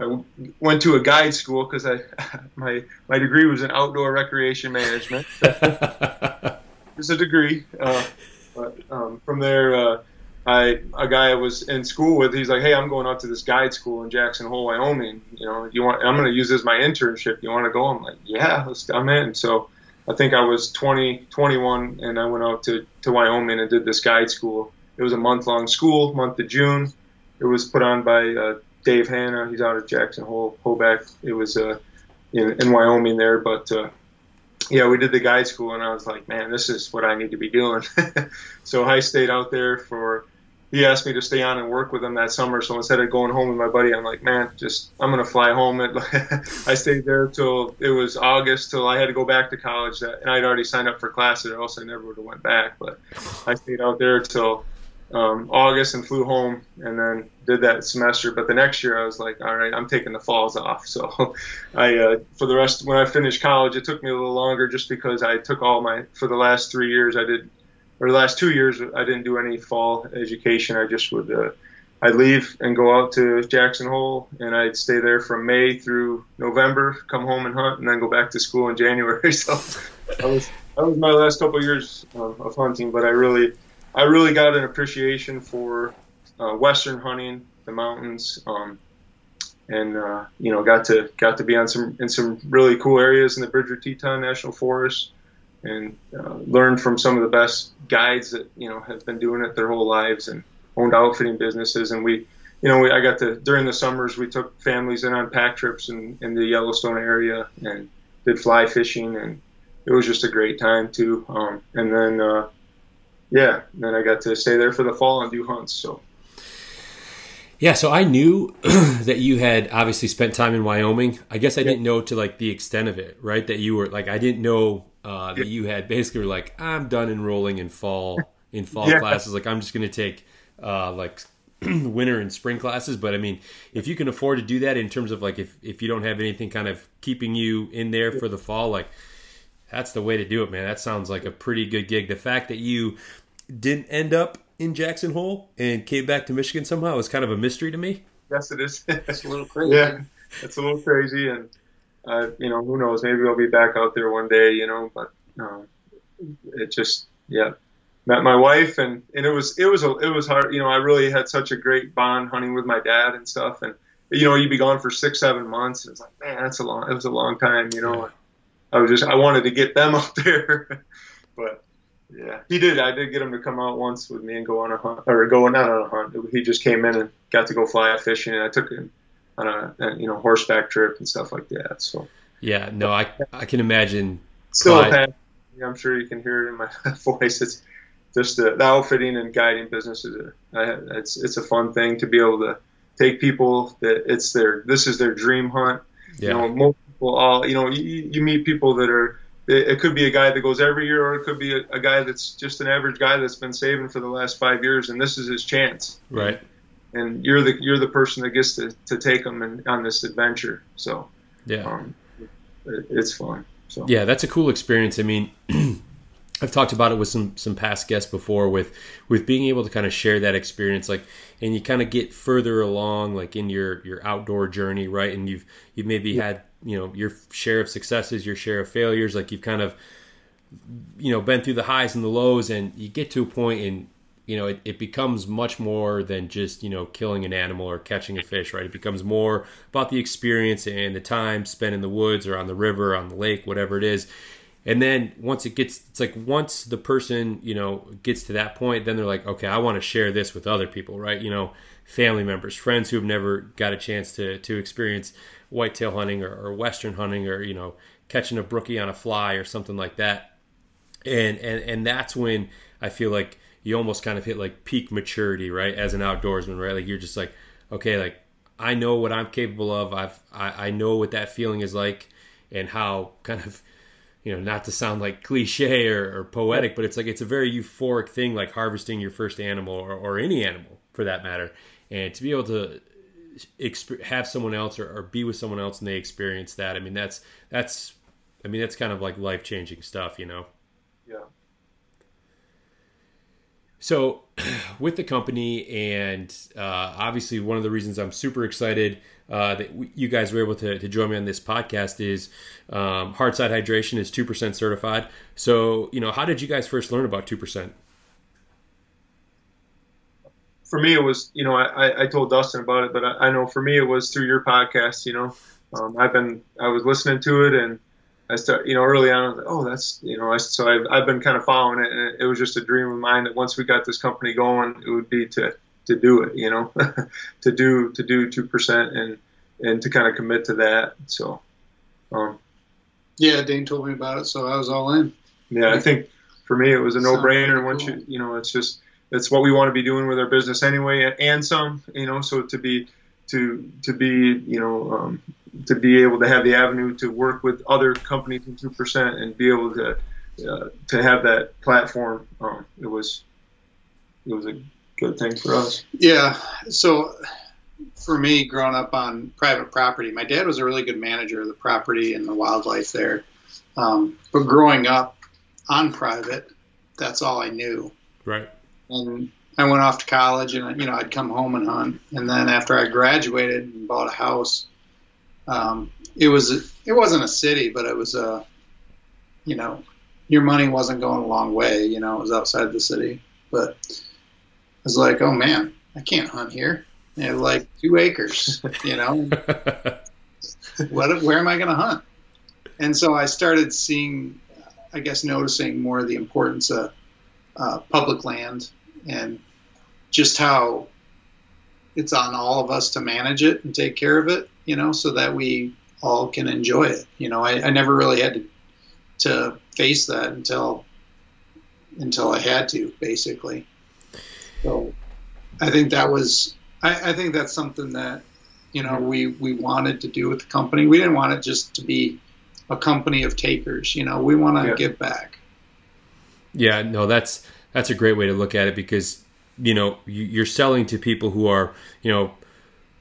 I went to a guide school because I my my degree was in outdoor recreation management. it's a degree, uh, But um, from there, uh, I a guy I was in school with, he's like, "Hey, I'm going out to this guide school in Jackson Hole, Wyoming. You know, you want? I'm going to use this as my internship. You want to go?" I'm like, "Yeah, let's. I'm in." So I think I was 20, 21, and I went out to to Wyoming and did this guide school. It was a month long school, month of June. It was put on by uh, Dave Hanna. He's out of Jackson Hole, Hoback. It was uh, in, in Wyoming there, but uh, yeah, we did the guide school, and I was like, man, this is what I need to be doing. so I stayed out there for he asked me to stay on and work with him that summer. So instead of going home with my buddy, I'm like, man, just I'm gonna fly home. And I stayed there till it was August till I had to go back to college. That, and I'd already signed up for classes, or else I never would have went back. But I stayed out there till um, August and flew home, and then did that semester. But the next year, I was like, all right, I'm taking the falls off. So I uh, for the rest when I finished college, it took me a little longer just because I took all my for the last three years I did or the last two years, I didn't do any fall education. I just would, uh, I'd leave and go out to Jackson Hole, and I'd stay there from May through November, come home and hunt, and then go back to school in January. So that was that was my last couple of years of, of hunting. But I really, I really got an appreciation for uh, Western hunting, the mountains, um, and uh, you know, got to got to be on some in some really cool areas in the Bridger Teton National Forest and uh, learned from some of the best guides that you know have been doing it their whole lives and owned outfitting businesses. And we, you know, we, I got to during the summers we took families in on pack trips in, in the Yellowstone area and did fly fishing, and it was just a great time too. Um, and then, uh, yeah, then I got to stay there for the fall and do hunts. So. Yeah, so I knew that you had obviously spent time in Wyoming. I guess I didn't know to like the extent of it, right? That you were like I didn't know uh, that you had basically were like, I'm done enrolling in fall in fall yeah. classes. Like I'm just going to take uh, like winter and spring classes. But I mean, if you can afford to do that in terms of like if if you don't have anything kind of keeping you in there for the fall, like that's the way to do it, man. That sounds like a pretty good gig. The fact that you didn't end up in Jackson Hole and came back to Michigan somehow is kind of a mystery to me. Yes, it is. it's a little crazy. Yeah, it's a little crazy, and uh, you know, who knows? Maybe I'll be back out there one day, you know. But uh, it just, yeah, met my wife, and and it was it was a, it was hard. You know, I really had such a great bond hunting with my dad and stuff, and you know, you'd be gone for six, seven months. And it's like, man, that's a long. It was a long time, you know. I was just I wanted to get them out there, but yeah, he did. I did get him to come out once with me and go on a hunt, or go not on a hunt. He just came in and got to go fly fishing, and I took him on a, a, you know horseback trip and stuff like that. So yeah, no, I I can imagine. Still, Clyde, I'm sure you can hear it in my voice. It's just the, the outfitting and guiding business is a, it's it's a fun thing to be able to take people that it's their this is their dream hunt. Yeah. You know, most people all you know you, you meet people that are it, it, could be a guy that goes every year, or it could be a, a, guy that's just an average guy that's been saving for the last five years, and this is his chance. Right and you're the you're the person that gets to, to take them in, on this adventure. So yeah, um, it, it's fun. So yeah, that's a cool experience. I mean. I've talked about it with some some past guests before with with being able to kind of share that experience like and you kind of get further along like in your your outdoor journey right and you've you've maybe yeah. had you know your share of successes your share of failures like you've kind of you know been through the highs and the lows and you get to a point and you know, it, it becomes much more than just, you know, killing an animal or catching a fish, right? It becomes more about the experience and the time spent in the woods or on the river, on the lake, whatever it is. And then once it gets, it's like once the person, you know, gets to that point, then they're like, okay, I want to share this with other people, right? You know, family members, friends who have never got a chance to, to experience whitetail hunting or, or Western hunting or, you know, catching a brookie on a fly or something like that. And, and, and that's when I feel like, you almost kind of hit like peak maturity, right? As an outdoorsman, right? Like you're just like, okay, like I know what I'm capable of. I've I, I know what that feeling is like, and how kind of you know not to sound like cliche or, or poetic, but it's like it's a very euphoric thing, like harvesting your first animal or, or any animal for that matter, and to be able to have someone else or, or be with someone else and they experience that. I mean, that's that's I mean that's kind of like life changing stuff, you know. Yeah. So, with the company, and uh, obviously, one of the reasons I'm super excited uh, that you guys were able to, to, join me on this podcast is um, Hardside Hydration is 2% certified. So, you know, how did you guys first learn about 2%? for me, it was, you know, I, I told Dustin about it, but I, I know for me, it was through your podcast, you know, um, I've been, I was listening to it and I start, you know, early on, I was like, oh, that's, you know, I, so I've, I've been kind of following it and it was just a dream of mine that once we got this company going, it would be to, to do it, you know, to do, to do 2% and, and to kind of commit to that. So, um, yeah, Dane told me about it, so I was all in. Yeah, I think for me it was a no-brainer. Once cool. you, you know, it's just it's what we want to be doing with our business anyway, and some, you know, so to be to to be you know um, to be able to have the avenue to work with other companies in two percent and be able to uh, to have that platform, um, it was it was a good thing for us. Yeah. So for me, growing up on private property, my dad was a really good manager of the property and the wildlife there. Um, but growing up on private, that's all I knew. Right. And I went off to college, and you know, I'd come home and hunt. And then after I graduated and bought a house, um, it was it wasn't a city, but it was a, you know, your money wasn't going a long way. You know, it was outside the city, but I was like, oh man, I can't hunt here. They have like two acres, you know. what, where am I going to hunt? And so I started seeing, I guess, noticing more of the importance of uh, public land and just how it's on all of us to manage it and take care of it, you know, so that we all can enjoy it. You know, I, I never really had to, to face that until until I had to, basically. So I think that was I, I think that's something that you know we we wanted to do with the company. We didn't want it just to be a company of takers. You know, we want to yeah. give back. Yeah, no, that's that's a great way to look at it because you know you're selling to people who are you know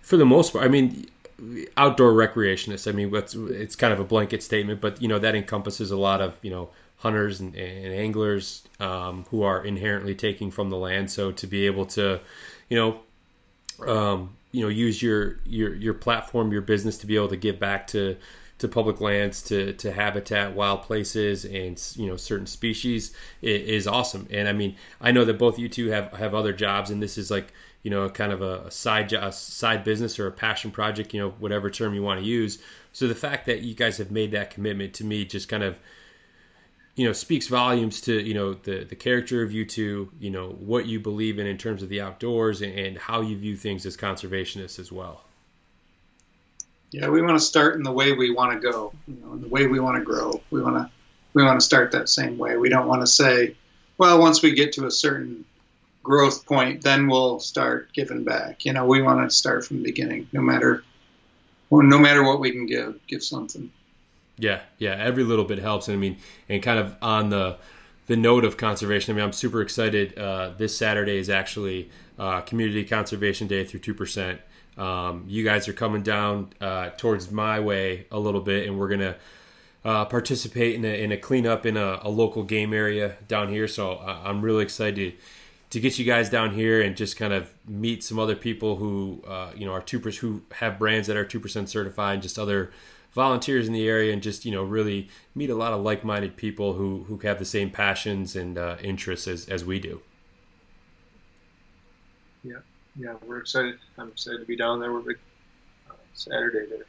for the most part. I mean, outdoor recreationists. I mean, it's, it's kind of a blanket statement, but you know that encompasses a lot of you know hunters and, and anglers um, who are inherently taking from the land. So to be able to, you know, um, you know use your your your platform, your business to be able to give back to to public lands, to to habitat, wild places, and you know certain species is, awesome. And I mean, I know that both you two have have other jobs, and this is like you know kind of a, a side a side business or a passion project, you know whatever term you want to use. So the fact that you guys have made that commitment to me just kind of you know speaks volumes to you know the the character of you two you know what you believe in in terms of the outdoors and, and how you view things as conservationists as well. Yeah we want to start in the way we want to go you know in the way we want to grow. We want to we want to start that same way. We don't want to say well once we get to a certain growth point then we'll start giving back you know we want to start from the beginning no matter no matter what we can give give something yeah, yeah, every little bit helps. And I mean, and kind of on the the note of conservation, I mean, I'm super excited. Uh, this Saturday is actually uh, Community Conservation Day through two percent. Um, you guys are coming down uh, towards my way a little bit, and we're gonna uh, participate in a, in a cleanup in a, a, local game area down here. So uh, I'm really excited to get you guys down here and just kind of meet some other people who uh, you know are two percent who have brands that are two percent certified, and just other volunteers in the area and just you know really meet a lot of like-minded people who who have the same passions and uh, interests as, as we do. Yeah. Yeah we're excited. I'm excited to be down there. We're uh, saturday there.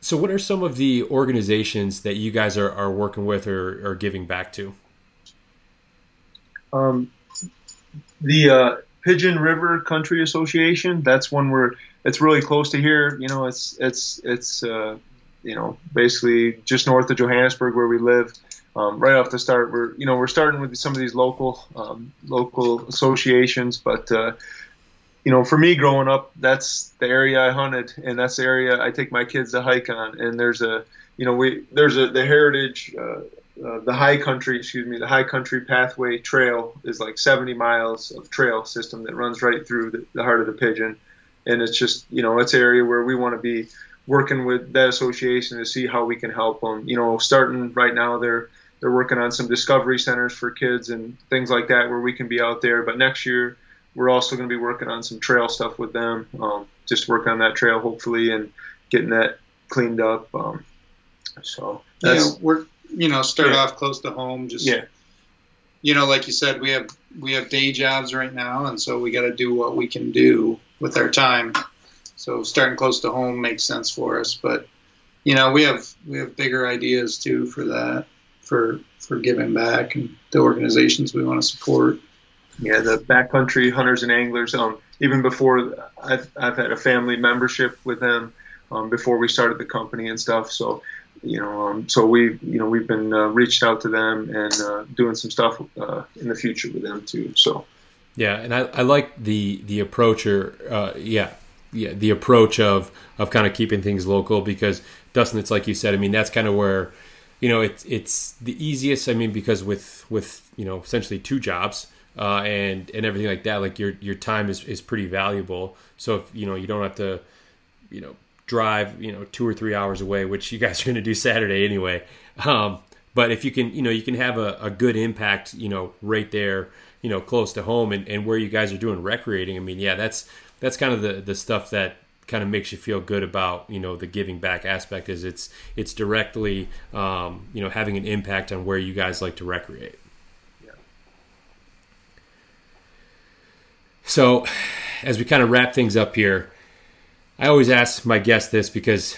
So what are some of the organizations that you guys are, are working with or, or giving back to um, the uh, pigeon river country association that's one where it's really close to here. You know, it's it's it's uh, you know basically just north of Johannesburg where we live. Um, right off the start, we're you know we're starting with some of these local um, local associations, but uh, you know for me growing up, that's the area I hunted, and that's the area I take my kids to hike on. And there's a you know we there's a the heritage. Uh, uh, the high country, excuse me, the high country pathway trail is like 70 miles of trail system that runs right through the, the heart of the pigeon and it's just you know it's an area where we want to be working with that association to see how we can help them. You know, starting right now they're they're working on some discovery centers for kids and things like that where we can be out there. But next year we're also going to be working on some trail stuff with them. Um, just work on that trail hopefully and getting that cleaned up. Um, so that's yeah, we're you know start yeah. off close to home. Just yeah. you know, like you said, we have we have day jobs right now, and so we got to do what we can do with our time. So starting close to home makes sense for us, but you know, we have we have bigger ideas too for that, for for giving back and the organizations we want to support. Yeah, the backcountry hunters and anglers. Um, even before I've I've had a family membership with them um, before we started the company and stuff. So you know, um, so we, you know, we've been uh, reached out to them and uh, doing some stuff uh, in the future with them too. So, yeah, and I, I like the the approach or uh, yeah, yeah, the approach of of kind of keeping things local because Dustin, it's like you said. I mean, that's kind of where you know it's it's the easiest. I mean, because with with you know essentially two jobs. Uh, and and everything like that, like your your time is, is pretty valuable. So if you know you don't have to, you know, drive, you know, two or three hours away, which you guys are going to do Saturday anyway. Um, but if you can, you know, you can have a, a, good impact, you know, right there, you know, close to home and, and where you guys are doing recreating. I mean, yeah, that's that's kind of the the stuff that kind of makes you feel good about you know the giving back aspect is it's it's directly um, you know having an impact on where you guys like to recreate. Yeah. So, as we kind of wrap things up here, I always ask my guests this because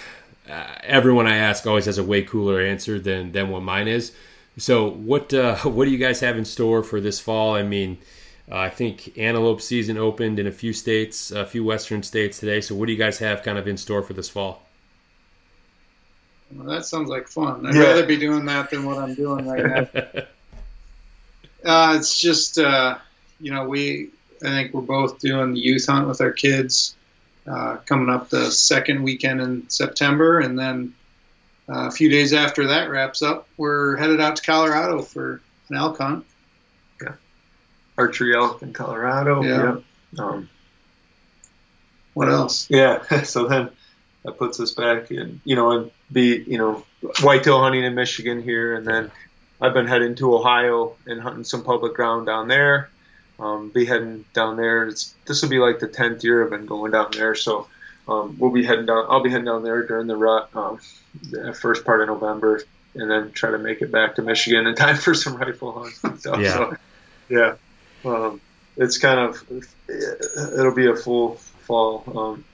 uh, everyone I ask always has a way cooler answer than than what mine is. So, what uh, what do you guys have in store for this fall? I mean, uh, I think antelope season opened in a few states, a few western states today. So, what do you guys have kind of in store for this fall? Well, that sounds like fun. I'd yeah. rather be doing that than what I'm doing right now. uh, it's just, uh, you know, we I think we're both doing the youth hunt with our kids uh, coming up the second weekend in September, and then uh, a few days after that wraps up, we're headed out to Colorado for an elk hunt. Yeah, archery elk in Colorado. Yeah. yeah. Um, what else? Yeah. so then that puts us back in, you know, and be, you know, whitetail hunting in Michigan here, and then I've been heading to Ohio and hunting some public ground down there um, be heading down there. It's, this will be like the tenth year I've been going down there, so um, we'll be heading down. I'll be heading down there during the rut, um, the first part of November, and then try to make it back to Michigan in time for some rifle hunts and stuff. Yeah, so, yeah. Um, it's kind of it'll be a full fall. Um,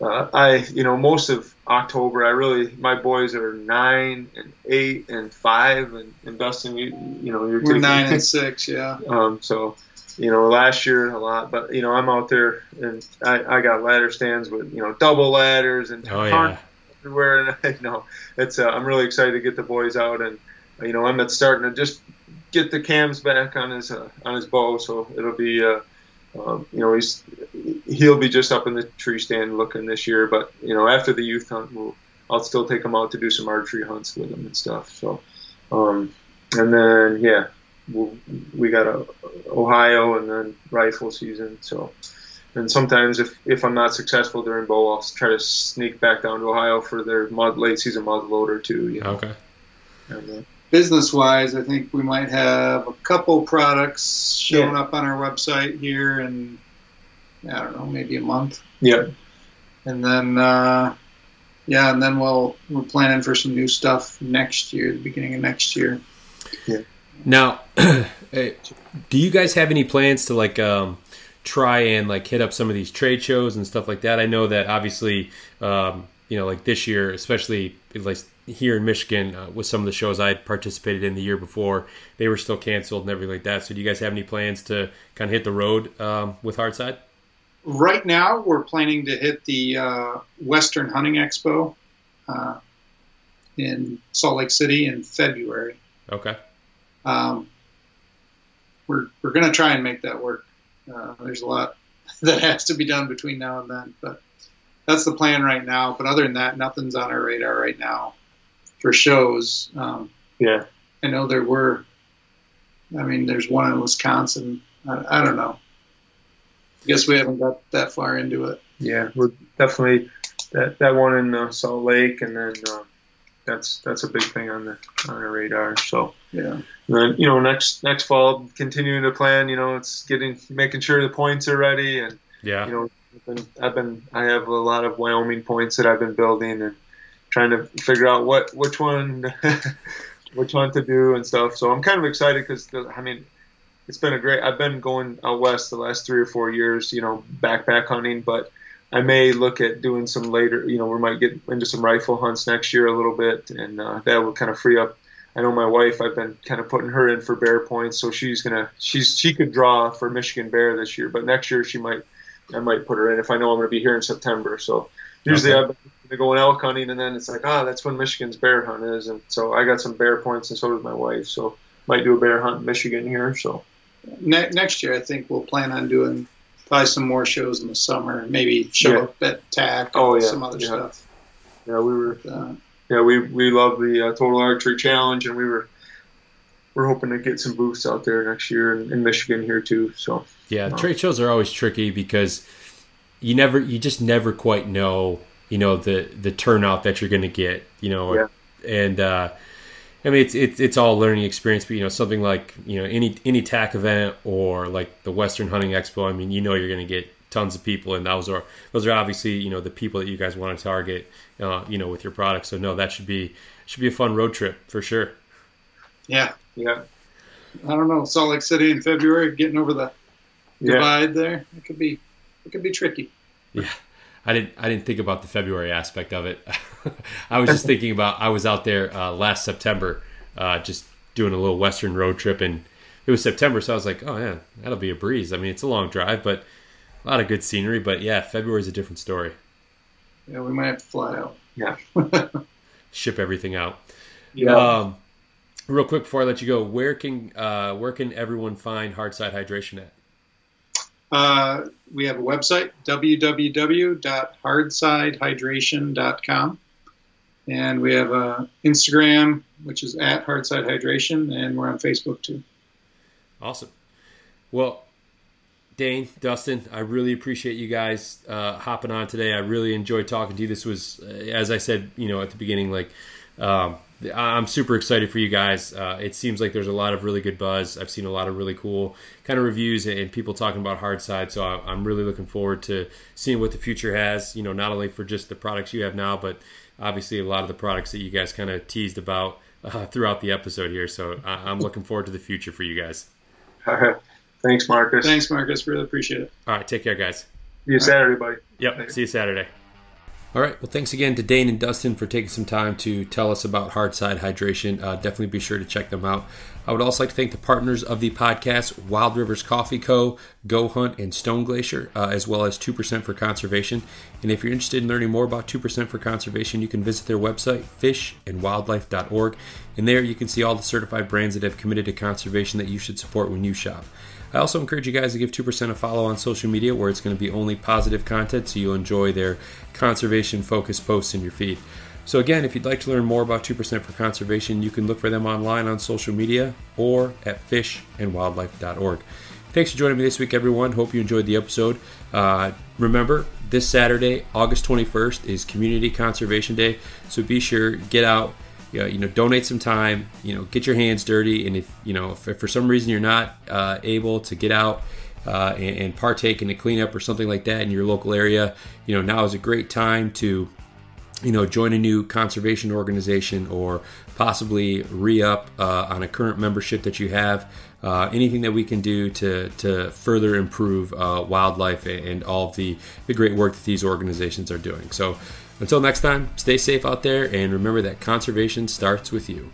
uh, I, you know, most of October, I really, my boys are nine and eight and five, and, and Dustin, you, you know, you're We're taking, nine and six, yeah. Um, so you know, last year a lot, but you know, I'm out there and I, I got ladder stands with you know double ladders and oh, yeah. everywhere, and I, you know, it's uh, I'm really excited to get the boys out and you know, Emmett's starting to just get the cams back on his uh, on his bow, so it'll be. Uh, um, you know, he's he'll be just up in the tree stand looking this year, but you know, after the youth hunt, we'll I'll still take him out to do some archery hunts with him and stuff. So, um, and then yeah, we got a Ohio and then rifle season. So, and sometimes if, if I'm not successful during bow, I'll try to sneak back down to Ohio for their mud, late season muzzle loader too. You know? Okay. And, uh, Business wise, I think we might have a couple products showing yeah. up on our website here in I don't know maybe a month. Yeah. And then uh, yeah, and then we'll we're planning for some new stuff next year, the beginning of next year. Yeah. Now, do you guys have any plans to like um, try and like hit up some of these trade shows and stuff like that? I know that obviously, um, you know, like this year, especially like here in Michigan, uh, with some of the shows I participated in the year before, they were still canceled and everything like that. So, do you guys have any plans to kind of hit the road um, with Hardside? Right now, we're planning to hit the uh, Western Hunting Expo uh, in Salt Lake City in February. Okay um, we're we're going to try and make that work. Uh, there's a lot that has to be done between now and then, but that's the plan right now. But other than that, nothing's on our radar right now for shows. Um, yeah, I know there were. I mean, there's one in Wisconsin. I, I don't know. I guess we haven't got that far into it. Yeah, we're definitely that that one in uh, Salt Lake, and then uh, that's that's a big thing on the on our radar. So yeah, and then you know next next fall, continuing to plan. You know, it's getting making sure the points are ready, and yeah, you know, I've been, I've been I have a lot of Wyoming points that I've been building and trying to figure out what which one which one to do and stuff. So I'm kind of excited because I mean it's been a great. I've been going out west the last three or four years, you know, backpack hunting, but I may look at doing some later. You know, we might get into some rifle hunts next year a little bit, and uh, that will kind of free up. I know my wife. I've been kind of putting her in for bear points, so she's gonna. She's she could draw for Michigan bear this year, but next year she might. I might put her in if I know I'm gonna be here in September. So usually okay. I've been going elk hunting, and then it's like, ah, oh, that's when Michigan's bear hunt is, and so I got some bear points, and so does my wife. So might do a bear hunt in Michigan here. So ne- next year, I think we'll plan on doing probably some more shows in the summer. And maybe show yeah. up at TAC. Oh yeah, some other yeah. stuff. Yeah, we were. Uh, yeah, we we love the uh, Total Archery Challenge, and we were we're hoping to get some booths out there next year in, in Michigan here too. So yeah, uh, trade shows are always tricky because you never you just never quite know you know the the turnout that you're going to get. You know, yeah. and uh, I mean, it's it's it's all learning experience, but you know, something like you know any any TAC event or like the Western Hunting Expo. I mean, you know, you're going to get tons of people, and those are those are obviously you know the people that you guys want to target, uh, you know, with your product. So no, that should be should be a fun road trip for sure. Yeah, yeah. I don't know Salt Lake City in February, getting over the yeah. divide there. It could be it could be tricky. Yeah. I didn't I didn't think about the February aspect of it. I was just thinking about I was out there uh, last September, uh, just doing a little Western road trip, and it was September, so I was like, oh yeah, that'll be a breeze. I mean, it's a long drive, but a lot of good scenery. But yeah, February is a different story. Yeah, we might have to fly out. Yeah, ship everything out. Yeah. Um, real quick before I let you go, where can uh, where can everyone find Hardside Hydration at? Uh, we have a website, www.hardsidehydration.com. And we have a Instagram, which is at Hardside Hydration, and we're on Facebook too. Awesome. Well, Dane, Dustin, I really appreciate you guys uh, hopping on today. I really enjoyed talking to you. This was, uh, as I said, you know, at the beginning, like um, I'm super excited for you guys. Uh, it seems like there's a lot of really good buzz. I've seen a lot of really cool kind of reviews and people talking about Hardside. So I'm really looking forward to seeing what the future has. You know, not only for just the products you have now, but obviously a lot of the products that you guys kind of teased about uh, throughout the episode here. So I'm looking forward to the future for you guys. All right. Thanks, Marcus. Thanks, Marcus. Really appreciate it. All right. Take care, guys. See you Saturday, buddy. Yep. See you Saturday. All right. Well, thanks again to Dane and Dustin for taking some time to tell us about Hardside Hydration. Uh, definitely be sure to check them out. I would also like to thank the partners of the podcast, Wild Rivers Coffee Co., Go Hunt, and Stone Glacier, uh, as well as 2% for Conservation. And if you're interested in learning more about 2% for Conservation, you can visit their website, fishandwildlife.org. And there you can see all the certified brands that have committed to conservation that you should support when you shop. I also encourage you guys to give 2% a follow on social media where it's going to be only positive content so you'll enjoy their conservation focused posts in your feed. So, again, if you'd like to learn more about 2% for conservation, you can look for them online on social media or at fishandwildlife.org. Thanks for joining me this week, everyone. Hope you enjoyed the episode. Uh, remember, this Saturday, August 21st, is Community Conservation Day. So be sure, get out, you know, donate some time, you know, get your hands dirty. And if, you know, if, if for some reason you're not uh, able to get out, uh, and, and, partake in a cleanup or something like that in your local area, you know, now is a great time to, you know, join a new conservation organization or possibly re up uh, on a current membership that you have. Uh, anything that we can do to, to further improve uh, wildlife and all of the, the great work that these organizations are doing. So, until next time, stay safe out there and remember that conservation starts with you.